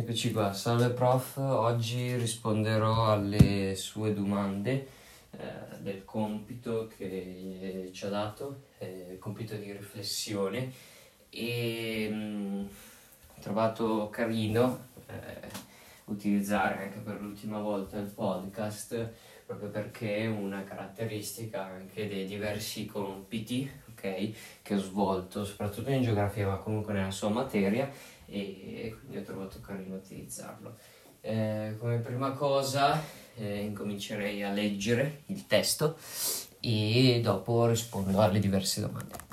Eccoci qua, salve prof, oggi risponderò alle sue domande eh, del compito che ci ha dato, eh, compito di riflessione. E mh, mm, ho trovato carino eh, utilizzare anche per l'ultima volta il podcast proprio perché è una caratteristica anche dei diversi compiti okay, che ho svolto, soprattutto in geografia ma comunque nella sua materia e quindi ho trovato carino utilizzarlo. Eh, come prima cosa eh, incomincerei a leggere il testo e dopo rispondo alle diverse domande.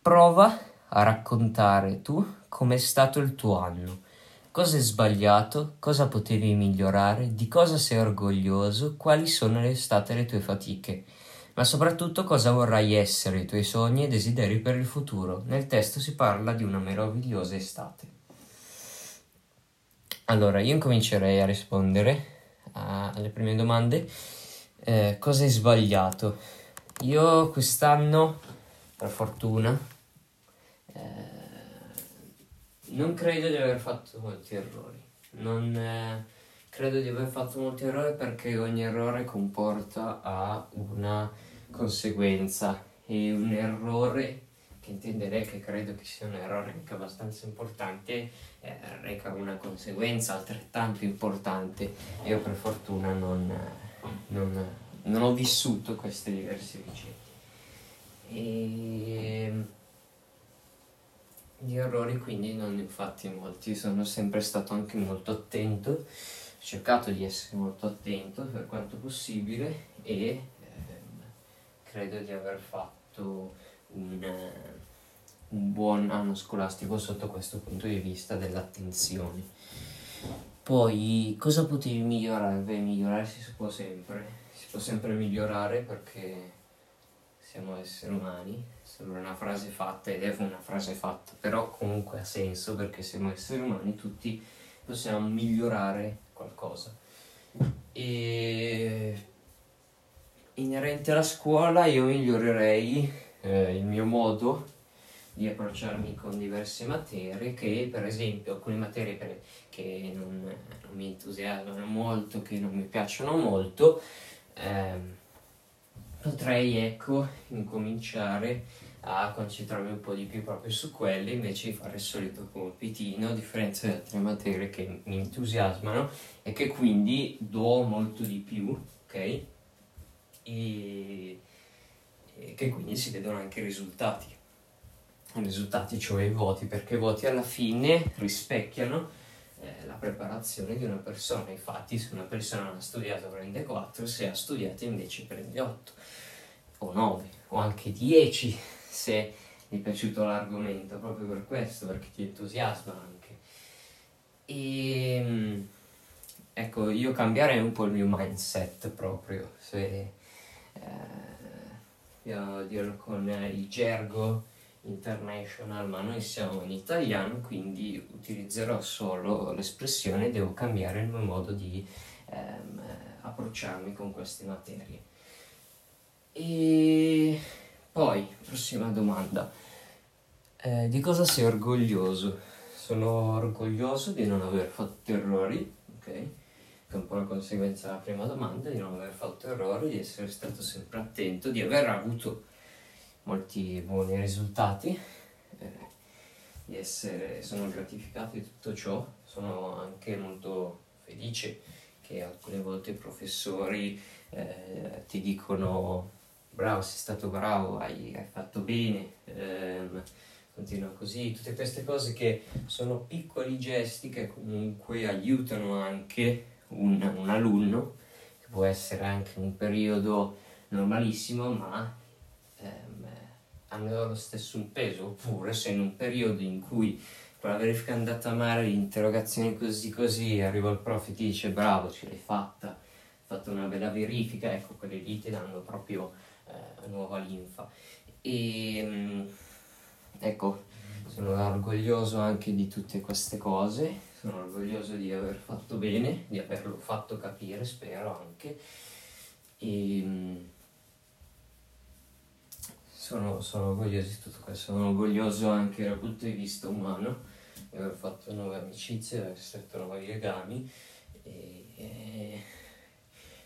Prova a raccontare tu com'è stato il tuo anno, cosa è sbagliato, cosa potevi migliorare, di cosa sei orgoglioso, quali sono state le tue fatiche ma soprattutto cosa vorrai essere, i tuoi sogni e desideri per il futuro. Nel testo si parla di una meravigliosa estate. Allora, io incomincerei a rispondere alle prime domande. Eh, cosa hai sbagliato? Io quest'anno, per fortuna, eh, non credo di aver fatto molti errori. Non eh, credo di aver fatto molti errori perché ogni errore comporta a una conseguenza. E un errore che intenderei che credo che sia un errore anche abbastanza importante eh, reca una conseguenza altrettanto importante. Io per fortuna non, non, non ho vissuto queste diverse vicende. E gli errori quindi non ne ho fatti molti. Sono sempre stato anche molto attento ho cercato di essere molto attento per quanto possibile e credo di aver fatto un, un buon anno scolastico sotto questo punto di vista dell'attenzione. Poi cosa potevi migliorare? Beh, migliorare si può sempre, si può sempre migliorare perché siamo esseri umani, sembra una frase fatta ed è una frase fatta, però comunque ha senso perché siamo esseri umani, tutti possiamo migliorare qualcosa. E inerente alla scuola io migliorerei eh, il mio modo di approcciarmi con diverse materie che per esempio alcune materie per, che non, non, mi entusiasmano molto, che non mi piacciono molto, ehm, potrei ecco incominciare a concentrarmi un po' di più proprio su quelle invece di fare il solito compitino a differenza di altre materie che mi entusiasmano e che quindi do molto di più, ok? E, e che quindi si vedono anche i risultati. I risultati, cioè i voti, perché i voti alla fine rispecchiano eh, la preparazione di una persona. Infatti, se una persona non ha studiato prende 4, se ha studiato invece prende 8 o 9 o anche 10 se mi è piaciuto l'argomento, proprio per questo, perché ti entusiasma anche. E ehm, ecco, io cambierei un po' il mio mindset proprio, se eh, dirlo con il gergo international, ma noi siamo in italiano, quindi utilizzerò solo l'espressione devo cambiare il mio modo di ehm, approcciarmi con queste materie. E poi, prossima domanda. Eh, di cosa sei orgoglioso? Sono orgoglioso di non aver fatto errori, ok? Che è un po' la conseguenza della prima domanda, di non aver fatto errori, di essere stato sempre attento, di aver avuto molti buoni risultati, eh, di essere, sono gratificato di tutto ciò, sono anche molto felice che alcune volte i professori eh, ti dicono bravo, sei stato bravo, hai, hai fatto bene, ehm, continua così, tutte queste cose che sono piccoli gesti che comunque aiutano anche un, un alunno, che può essere anche un periodo normalissimo, ma ehm, hanno lo stesso un peso, oppure se in un periodo in cui con la verifica è andata male, l'interrogazione così così, arriva il prof e ti dice bravo, ce l'hai fatta, hai fatto una bella verifica, ecco, quelle lì ti danno proprio eh, nuova linfa. E ehm, ecco, sono orgoglioso anche di tutte queste cose sono orgoglioso di aver fatto bene, di averlo fatto capire, spero anche. E, ehm, sono, sono orgoglioso di tutto questo, sono orgoglioso anche dal punto di vista umano, di aver fatto nuove amicizie, di aver stretto nuovi legami e, e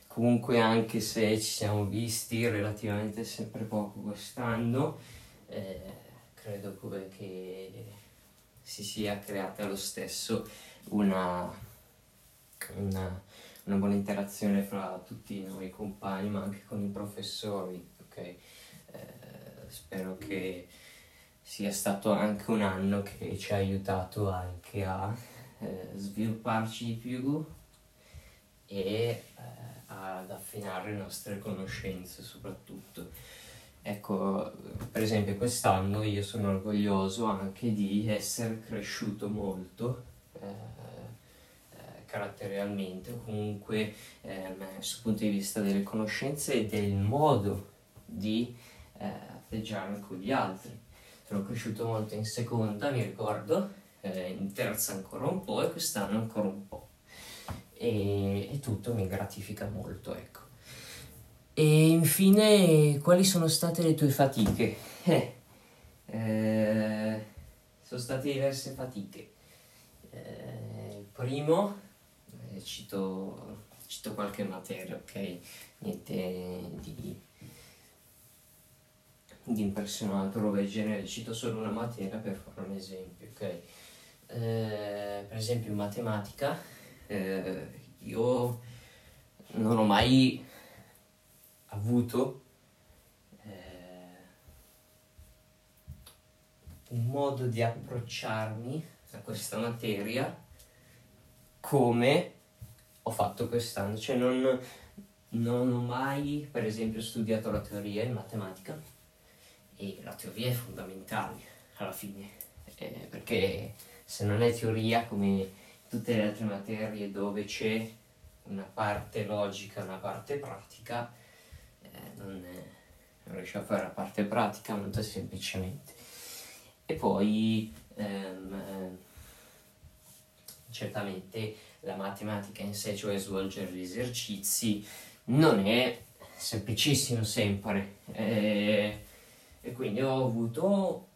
comunque anche se ci siamo visti relativamente sempre poco quest'anno, eh, credo che si sia creata lo stesso una, una, una buona interazione fra tutti noi compagni ma anche con i professori, ok? Eh, spero che sia stato anche un anno che ci ha aiutato anche a eh, svilupparci di più e eh, ad affinare le nostre conoscenze soprattutto. Ecco, per esempio quest'anno io sono orgoglioso anche di essere cresciuto molto eh, caratterialmente, comunque eh, sul punto di vista delle conoscenze e del modo di eh, atteggiarmi con gli altri. Sono cresciuto molto in seconda, mi ricordo, eh, in terza ancora un po' e quest'anno ancora un po'. E, e tutto mi gratifica molto, ecco. E infine, quali sono state le tue fatiche? Eh, eh, sono state diverse fatiche. Primo, eh, cito, cito qualche materia, ok? Niente di di impressionante roba del genere, cito solo una materia per fare un esempio, ok? Eh, per esempio in matematica eh, io non ho mai avuto eh, un modo di approcciarmi a questa materia come ho fatto quest'anno, cioè non, non ho mai per esempio studiato la teoria in matematica e la teoria è fondamentale alla fine, eh, perché se non è teoria come tutte le altre materie dove c'è una parte logica, una parte pratica, eh, non, non riesce a fare la parte pratica molto semplicemente. E poi ehm, certamente la matematica in sé, cioè svolgere gli esercizi, non è semplicissimo sempre. Eh, e quindi ho avuto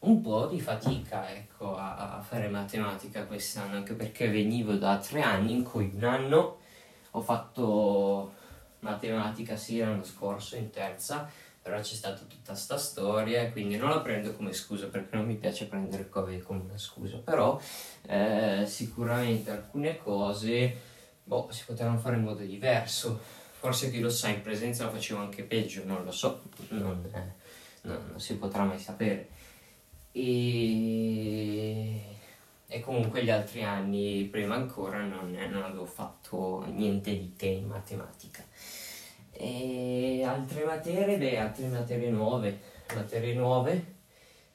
un po' di fatica ecco, a, a, fare matematica quest'anno, anche perché venivo da tre anni in cui un anno ho fatto matematica sì l'anno scorso in terza, però c'è stata tutta sta storia e quindi non la prendo come scusa perché non mi piace prendere Covid come una scusa, però eh, sicuramente alcune cose boh, si potevano fare in modo diverso, forse chi lo sa in presenza lo facevo anche peggio, non lo so, non, eh, non, non si potrà mai sapere. E, e, comunque gli altri anni prima ancora non, non avevo fatto niente di che in matematica. E altre materie, beh, altre materie nuove, materie nuove,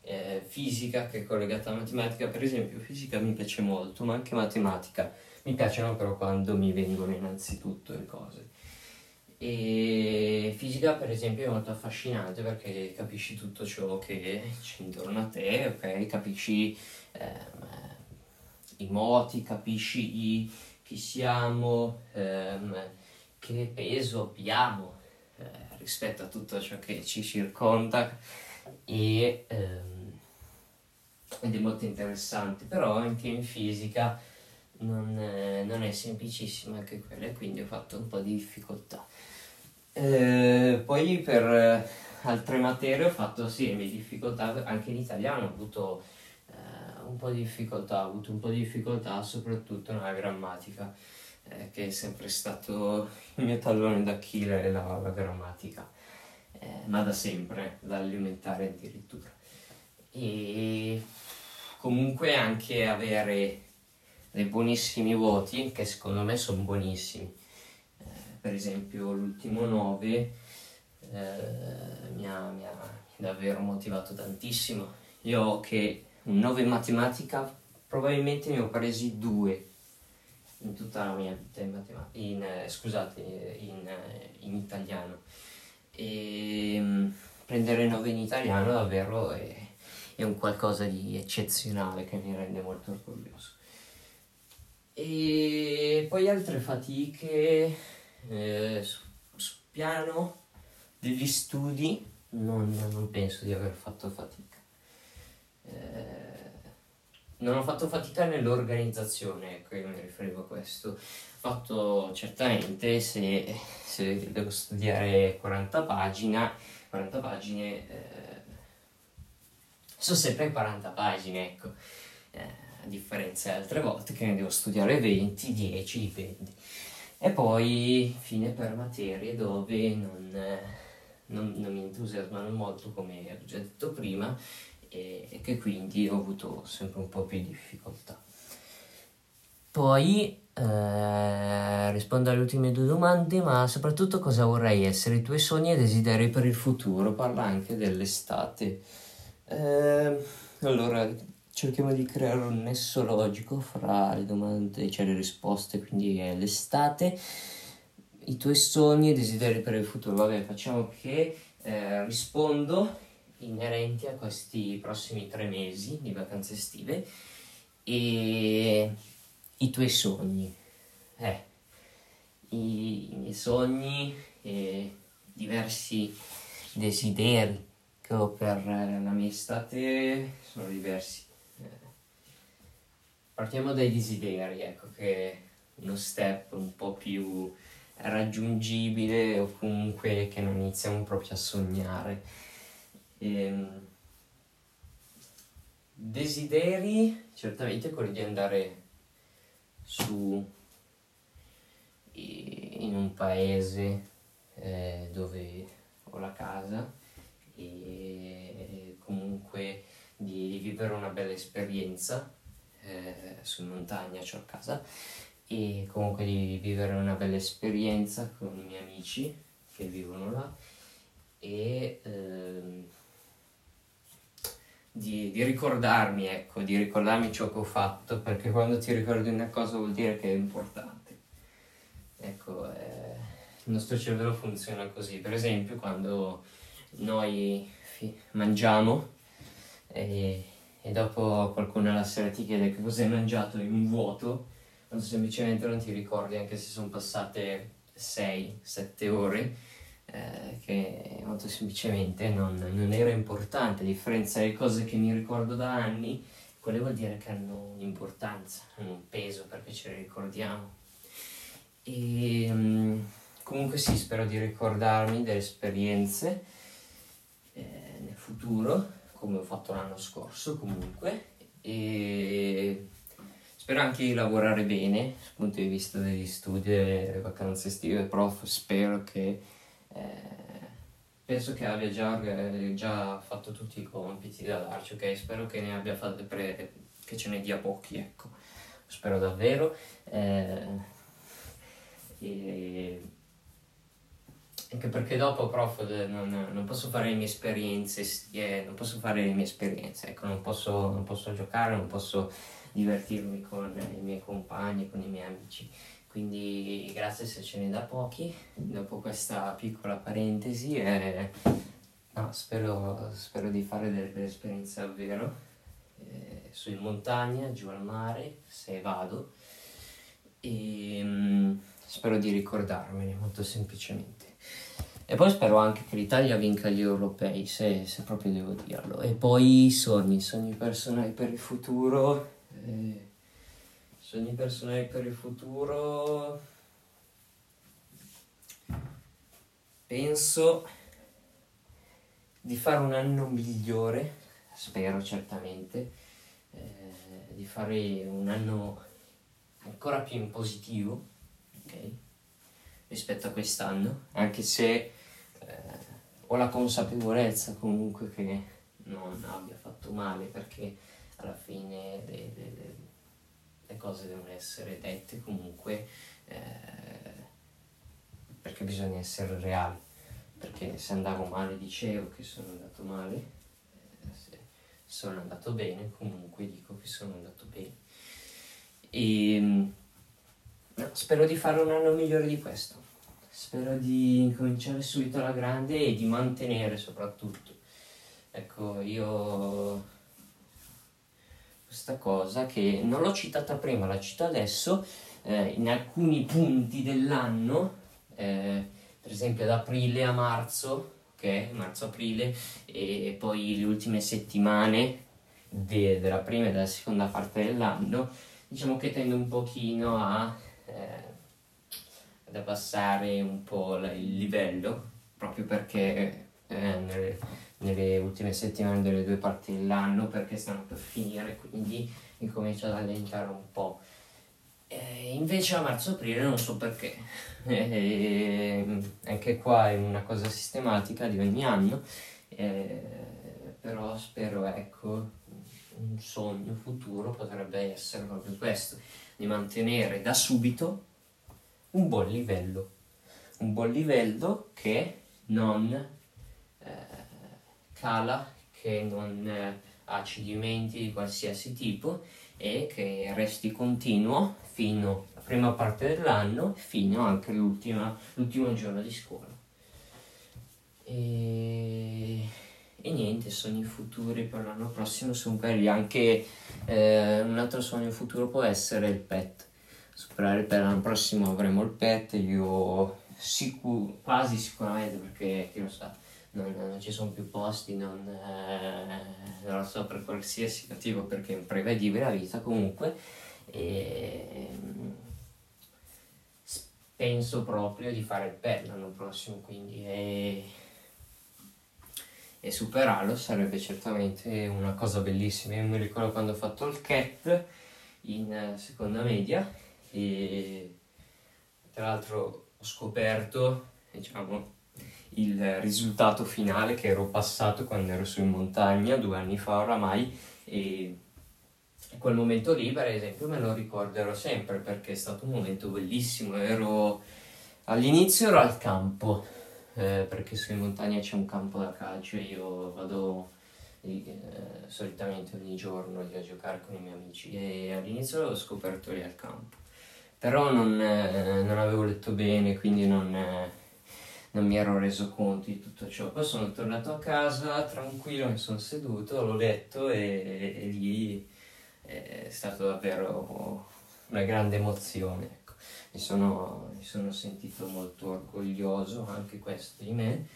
eh, fisica che è collegata a matematica, per esempio fisica mi piace molto, ma anche matematica. Mi piacciono però quando mi vengono innanzitutto le cose. E fisica, per esempio, è molto affascinante perché capisci tutto ciò che c'è intorno a te, ok? Capisci ehm, i moti, capisci i, chi siamo, ehm, che peso abbiamo eh, rispetto a tutto ciò che ci circonda e, ehm, ed è molto interessante, però anche in fisica non, eh, non è semplicissima anche quella e quindi ho fatto un po' di difficoltà. Eh, poi per eh, altre materie ho fatto sì le mie difficoltà, anche in italiano ho avuto eh, un po' di difficoltà, ho avuto un po' di difficoltà soprattutto nella grammatica, eh, che è sempre stato il mio tallone d'Achille, la, la grammatica, eh, ma da sempre, da elementare addirittura. E comunque anche avere dei buonissimi voti, che secondo me sono buonissimi, per esempio l'ultimo 9 eh, mi, ha, mi, ha, davvero motivato tantissimo. Io che un 9 in matematica probabilmente ne ho presi due in tutta la mia vita in matematica, in, eh, scusate, in, eh, in, italiano. E mm, prendere 9 in italiano davvero è, è un qualcosa di eccezionale che mi rende molto orgoglioso. E poi altre fatiche eh, sul piano degli studi non, non penso di aver fatto fatica. Eh, non ho fatto fatica nell'organizzazione, ecco, io mi riferivo a questo. Ho fatto certamente se, se devo studiare 40 pagine, 40 pagine, eh, sono sempre 40 pagine, ecco, eh, a differenza di altre volte che ne devo studiare 20, 10, dipende. E poi fine per materie dove non, non, non mi entusiasmano molto, come ho già detto prima, e, e che quindi ho avuto sempre un po' più di difficoltà. Poi eh, rispondo alle ultime due domande, ma soprattutto cosa vorrei essere, i tuoi sogni e desideri per il futuro, parla anche dell'estate. Eh, allora, cerchiamo di creare un nesso logico fra le domande, cioè le risposte, quindi è l'estate, i tuoi sogni e desideri per il futuro. Vabbè, facciamo che eh, rispondo inerenti a questi prossimi tre mesi di vacanze estive e i tuoi sogni. Eh, i, i miei sogni e diversi desideri che ho per la mia estate sono diversi. Eh, partiamo dai desideri, ecco che è uno step un po' più raggiungibile o comunque che non iniziamo proprio a sognare Ehm, desideri certamente quello di andare su in un paese eh, dove ho la casa e comunque di, vivere una bella esperienza eh, su montagna c'ho casa e comunque di vivere una bella esperienza con i miei amici che vivono là e ehm, di, di, ricordarmi, ecco, di ricordarmi ciò che ho fatto, perché quando ti ricordi una cosa vuol dire che è importante. Ecco, eh, il nostro cervello funziona così. Per esempio, quando noi fi- mangiamo e, e, dopo qualcuno alla sera ti chiede che cosa hai mangiato in un vuoto, quando semplicemente non ti ricordi, anche se sono passate 6-7 ore, eh, che molto semplicemente non, non, era importante, a differenza delle cose che mi ricordo da anni, quelle vuol dire che hanno un'importanza, hanno un peso perché ce le ricordiamo. E um, comunque sì, spero di ricordarmi delle esperienze eh, nel futuro, come ho fatto l'anno scorso comunque, e spero anche di lavorare bene dal punto di vista degli studi e delle vacanze estive, prof, spero che eh, penso che abbia già, già, fatto tutti i compiti da darci, ok? Spero che ne abbia fatte pre- che ce ne dia pochi, ecco. Spero davvero. Eh, e, anche perché dopo, prof, non, non, posso fare le mie esperienze, eh, non posso fare le mie esperienze, ecco, non posso, non posso giocare, non posso divertirmi con i miei compagni, con i miei amici. Quindi grazie se ce ne da pochi, dopo questa piccola parentesi e no, spero, spero, di fare delle belle esperienze davvero, eh, su in montagna, giù al mare, se vado, e mm, spero di ricordarmene molto semplicemente. E poi spero anche che l'Italia vinca gli europei, se, se proprio devo dirlo. E poi i sogni, sogni personali per il futuro. Eh, Sogni personali per il futuro. Penso di fare un anno migliore, spero certamente, eh, di fare un anno ancora più in positivo, ok? Rispetto a quest'anno, anche se eh, ho la consapevolezza comunque che non abbia fatto male perché alla fine le, le le cose devono essere dette comunque eh, perché bisogna essere reali. Perché se andavo male dicevo che sono andato male eh, se sono andato bene comunque dico che sono andato bene. E no, spero di fare un anno migliore di questo. Spero di cominciare subito alla grande e di mantenere soprattutto. Ecco io questa cosa che non l'ho citata prima, la cito adesso, eh, in alcuni punti dell'anno, eh, per esempio ad aprile a marzo, ok? Marzo-aprile e poi le ultime settimane de- della prima e della seconda parte dell'anno, diciamo che tendo un pochino a, eh, ad abbassare un po' la- il livello, proprio perché eh, nelle, ultime settimane delle due parti dell'anno, perché stanno per finire, quindi incomincio ad allentare un po'. Eh, invece a marzo-aprile non so perché, eh, anche qua è una cosa sistematica di ogni anno, eh, però spero ecco un sogno futuro potrebbe essere proprio questo, di mantenere da subito un buon livello, un buon livello che non cala, che non eh, ha cedimenti di qualsiasi tipo e che resti continuo fino alla prima parte dell'anno, fino anche all'ultimo giorno di scuola. E, e, niente, sogni futuri per l'anno prossimo sono quelli. Anche eh, un altro sogno futuro può essere il pet. Superare per l'anno prossimo avremo il pet, io sicur- quasi sicuramente perché chi lo sa non, non ci sono più posti, non, eh, non, lo so per qualsiasi motivo perché è imprevedibile la vita comunque e penso proprio di fare il PER l'anno prossimo quindi e, e superarlo sarebbe certamente una cosa bellissima. Io mi ricordo quando ho fatto il CAT in seconda media e tra l'altro ho scoperto diciamo il risultato finale che ero passato quando ero su in montagna due anni fa oramai e quel momento lì per esempio me lo ricorderò sempre perché è stato un momento bellissimo. Ero all'inizio ero al campo eh, perché su in montagna c'è un campo da calcio e io vado eh, solitamente ogni giorno a giocare con i miei amici e all'inizio l'avevo scoperto lì al campo. Però non, eh, non avevo letto bene quindi non eh, non mi ero reso conto di tutto ciò. Poi sono tornato a casa tranquillo, mi sono seduto, l'ho letto e, e lì è stato davvero una grande emozione. Ecco. Mi, sono, mi sono sentito molto orgoglioso anche questo di me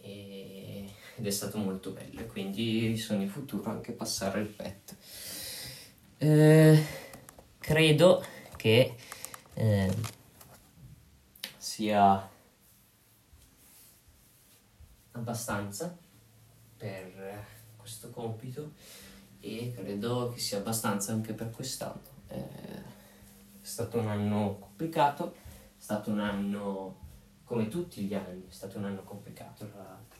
e, ed è stato molto bello. Quindi sono in futuro anche passare il pet. Eh, credo che eh, sia abbastanza per questo compito e credo che sia abbastanza anche per quest'anno. Eh, è stato un anno complicato, è stato un anno come tutti gli anni, è stato un anno complicato tra l'altro,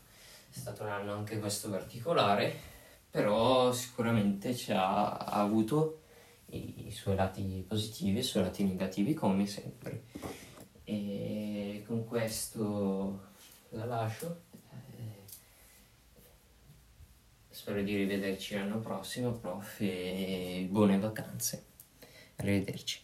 è stato un anno anche questo particolare, però sicuramente ci ha, ha avuto i suoi lati positivi e i suoi lati negativi come sempre. E con questo la lascio Spero di rivederci l'anno prossimo, prof, e buone vacanze. Arrivederci.